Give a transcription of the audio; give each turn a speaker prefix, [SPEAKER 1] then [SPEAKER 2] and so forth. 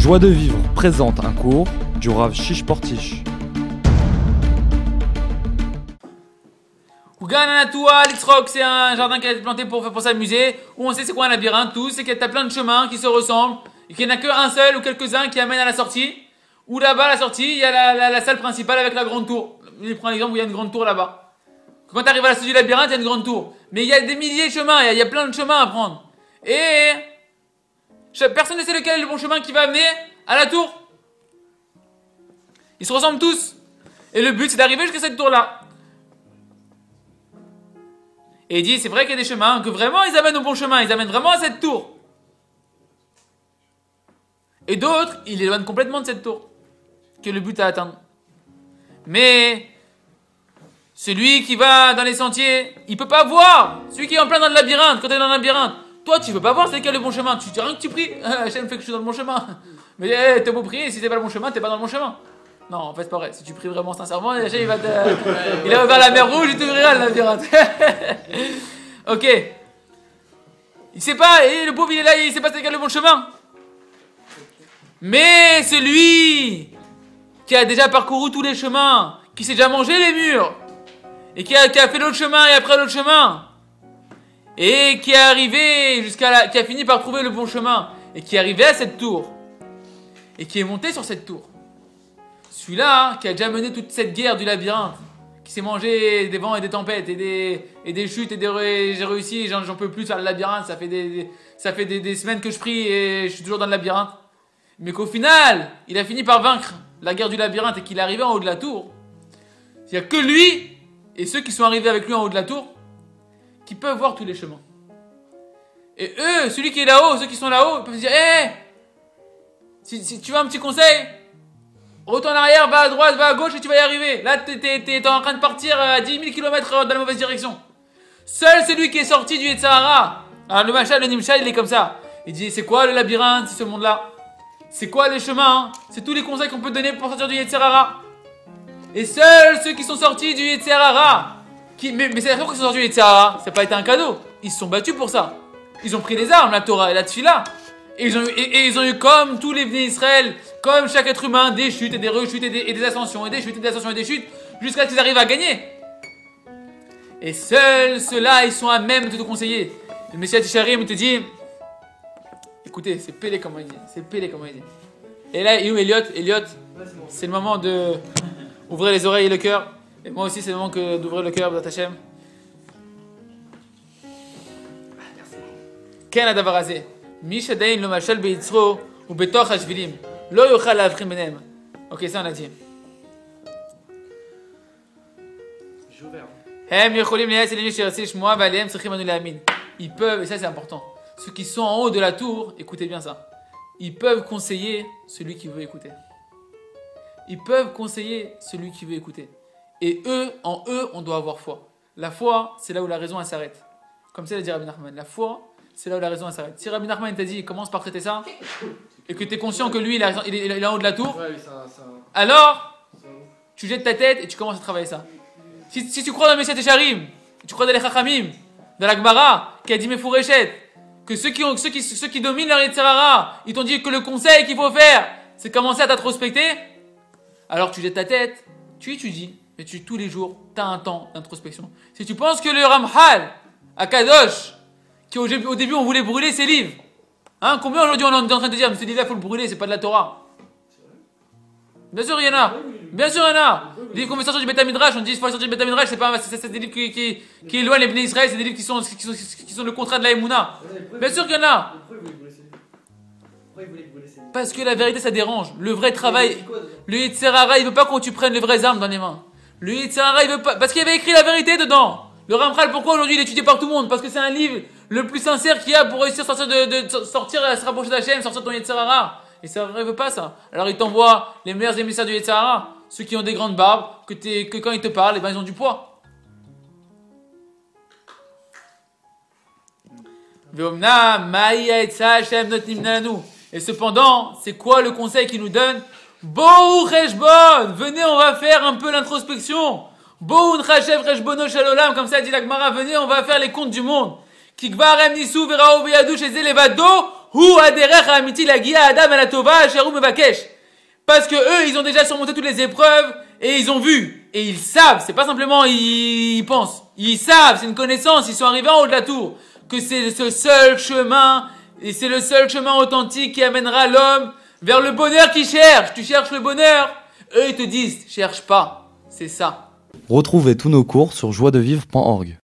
[SPEAKER 1] Joie de vivre présente un cours du Rav Shish Portish.
[SPEAKER 2] C'est un jardin qui a été planté pour, pour s'amuser, où on sait c'est quoi un labyrinthe, tout, c'est qu'il y a plein de chemins qui se ressemblent, et qu'il n'y en a qu'un seul ou quelques-uns qui amènent à la sortie, ou là-bas, à la sortie, il y a la, la- la salle principale avec la grande tour. Je prends l'exemple où il y a une grande tour là-bas. Quand tu arrives à la sortie du labyrinthe, il y a une grande tour. Mais il y a des milliers de chemins, il y a, il y a plein de chemins à prendre. Et personne ne sait lequel est le bon chemin qui va amener à la tour. Ils se ressemblent tous. Et le but, c'est d'arriver jusqu'à cette tour-là. Et il dit, c'est vrai qu'il y a des chemins, que vraiment ils amènent au bon chemin, ils amènent vraiment à cette tour. Et d'autres, ils l'éloignent complètement de cette tour, qui est le but à atteindre. Mais celui qui va dans les sentiers, il peut pas voir. Celui qui est en plein dans le labyrinthe, quand tu es dans le labyrinthe, toi tu peux pas voir c'est est le bon chemin. Tu dis rien que tu pries, Hachem fait que je suis dans le bon chemin. Mais eh, t'es beau prier, si t'es pas le bon chemin, t'es pas dans le bon chemin. Non, en fait, c'est pas vrai. Si tu pries vraiment sincèrement, Hachem il va te. il a ouvert la mer rouge, il t'ouvrira le labyrinthe. ok. Il sait pas, et le pauvre il est là, il sait pas c'est est le bon chemin. Mais celui qui a déjà parcouru tous les chemins, qui s'est déjà mangé les murs, et qui a, qui a fait l'autre chemin et après l'autre chemin, et qui est arrivé jusqu'à la, qui a fini par trouver le bon chemin, et qui est arrivé à cette tour, et qui est monté sur cette tour. Celui-là, hein, qui a déjà mené toute cette guerre du labyrinthe, qui s'est mangé des vents et des tempêtes, et des, et des chutes, et des, j'ai réussi, j'en, peux plus faire le labyrinthe, ça fait des, des- ça fait des, des semaines que je prie et je suis toujours dans le labyrinthe. Mais qu'au final, il a fini par vaincre la guerre du labyrinthe et qu'il est arrivé en haut de la tour. Il n'y a que lui et ceux qui sont arrivés avec lui en haut de la tour qui peuvent voir tous les chemins. Et eux, celui qui est là-haut, ceux qui sont là-haut, peuvent se dire Hé si, tu veux un petit conseil, retourne en arrière, va à droite, va à gauche et tu vas y arriver. Là, t'es- t'es en train de partir à 10 000 km dans la mauvaise direction. Seul celui qui est sorti du Yetzahara. Alors, le Machal, le Nimshal, il est comme ça. Il dit C'est quoi le labyrinthe, ce monde-là? C'est quoi les chemins hein? C'est tous les conseils qu'on peut donner pour sortir du Yetzirara. Et seuls ceux qui sont sortis du Yetzirara, mais, mais c'est la fois qu'ils sont sortis Yetzirara, ça n'a pas été un cadeau. Ils se sont battus pour ça. Ils ont pris les armes, la Torah et la Tfila. Et ils ont, eu- comme tous les venus d'Israël, comme chaque être humain, des chutes et des rechutes et des, ascensions et des chutes et des ascensions et des chutes, jusqu'à ce qu'ils arrivent à gagner. Et seuls ceux-là, ils sont à même de te conseiller. Le Messie Tisharim te dit, Écoutez, c'est Pélé comme il dit. C'est Pélé comme il dit. Et là, Elliot? Elliot, c'est le moment de ouvrir les oreilles et le cœur. Et moi aussi, c'est le moment que d'ouvrir le cœur, B'dat Hashem. כן הדבר הזה? מי שעדיין לא משל ביצרו ובתוך השבילים, לא יוכל להבחין ביניהם. אוקיי, ça on a dit. הם יכולים לייעץ למי שירצה לשמוע ועליהם צריכים אנו להאמין. Ils peuvent, et ça c'est important, ceux qui sont en haut de la tour, écoutez bien ça, ils peuvent conseiller celui qui veut écouter. Ils peuvent conseiller celui qui veut écouter. Et eux, en eux, on doit avoir foi. La foi, c'est là où la raison s'arrête. Comme ça l'a dit Rabbi Nachman. La foi, c'est là où la raison s'arrête. Si Rabbi Nachman t'a dit commence par traiter ça, et que tu es conscient que lui il, a raison- il est, il est en haut de la tour,
[SPEAKER 3] Ouais, oui, ça, ça,
[SPEAKER 2] alors tu jettes ta tête et tu commences à travailler ça. Si, si tu crois dans le Messie Tesharim, tu crois dans les Chachamim, dans la Gemara, qui a dit Mefureshet, que ceux qui, ont, ceux, qui, ceux qui dominent leur Yetzirara, ils t'ont dit que le conseil qu'il faut faire, c'est commencer à t'introspecter, alors tu jettes ta tête, tu étudies, mais tu, tous les jours, tu as un temps d'introspection. Si tu penses que le Ramhal, à Kadosh, qui au, début on voulait brûler ses livres, hein, combien aujourd'hui on est en train de dire, mais ce livre-là, il faut le brûler, c'est pas de la Torah Bien sûr, il y en a. Bien sûr, il y en a. Les livres qu'on veut sortir du Beth Midrash, on dit qu'il faut sortir du Beth Midrash, c'est pas, c'est, des livres qui, éloignent les Bnei Israël, c'est des livres qui sont, le contrat de la Emouna. Bien sûr qu'il y en a.
[SPEAKER 3] Il il
[SPEAKER 2] Parce que la vérité, ça dérange. Le vrai travail, le Yitzhara, il veut pas qu'on tu prennes les vraies armes dans les mains. Le Yitzhara, il veut pas, parce qu'il avait écrit la vérité dedans. Le Ramchal, pourquoi aujourd'hui il est étudié par tout le monde? Parce que c'est un livre le plus sincère qu'il y a pour réussir à sortir de, sortir à se rapprocher d'Hachem, sortir de ton Yitzhara. Et ça ne veut pas ça. Alors il t'envoie les meilleurs émissaires du Yitzhara, ceux qui ont des grandes barbes, que, quand ils te parlent, eh ben, ils ont du poids. Et cependant, c'est quoi le conseil qu'il nous donne? Bou Reshbon Venez, on va faire un peu l'introspection. Boun Chashev Reshbono Shalolam, comme ça dit la Gemara, venez, on va faire les comptes du monde. Kikvarem Nisu Verao Beyadou chez Elevado, Hu aderech amiti lagia adam alatova sheru mevakesh. Parce que eux, ils ont déjà surmonté toutes les épreuves et ils ont vu et ils savent. C'est pas simplement ils pensent. Ils savent. C'est une connaissance. Ils sont arrivés en haut de la tour que c'est ce seul chemin et c'est le seul chemin authentique qui amènera l'homme vers le bonheur qu'il cherche. Tu cherches le bonheur. Eux, ils te disent, cherche pas. C'est ça.
[SPEAKER 1] Retrouvez tous nos cours sur joiedevivre.org.